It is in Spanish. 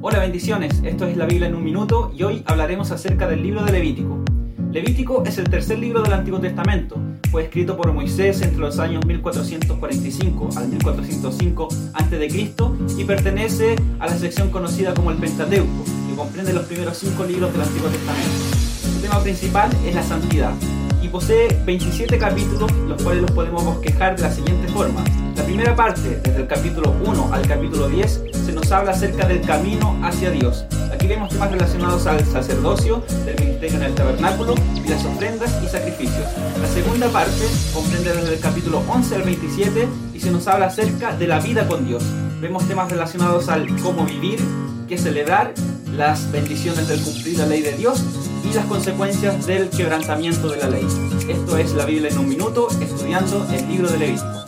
Hola bendiciones, esto es la Biblia en un minuto y hoy hablaremos acerca del libro de Levítico. Levítico es el tercer libro del Antiguo Testamento. Fue escrito por Moisés entre los años 1445 al 1405 a.C. y pertenece a la sección conocida como el Pentateuco, que comprende los primeros cinco libros del Antiguo Testamento. Su tema principal es la santidad y posee 27 capítulos, los cuales los podemos bosquejar de la siguiente forma. La primera parte, desde el capítulo 1 al capítulo 10, se nos habla acerca del camino hacia Dios. Aquí vemos temas relacionados al sacerdocio, del ministerio en el tabernáculo y las ofrendas y sacrificios. La segunda parte comprende desde el capítulo 11 al 27 y se nos habla acerca de la vida con Dios. Vemos temas relacionados al cómo vivir, qué celebrar, las bendiciones del cumplir la ley de Dios y las consecuencias del quebrantamiento de la ley. Esto es la Biblia en un minuto, estudiando el libro de Levítico.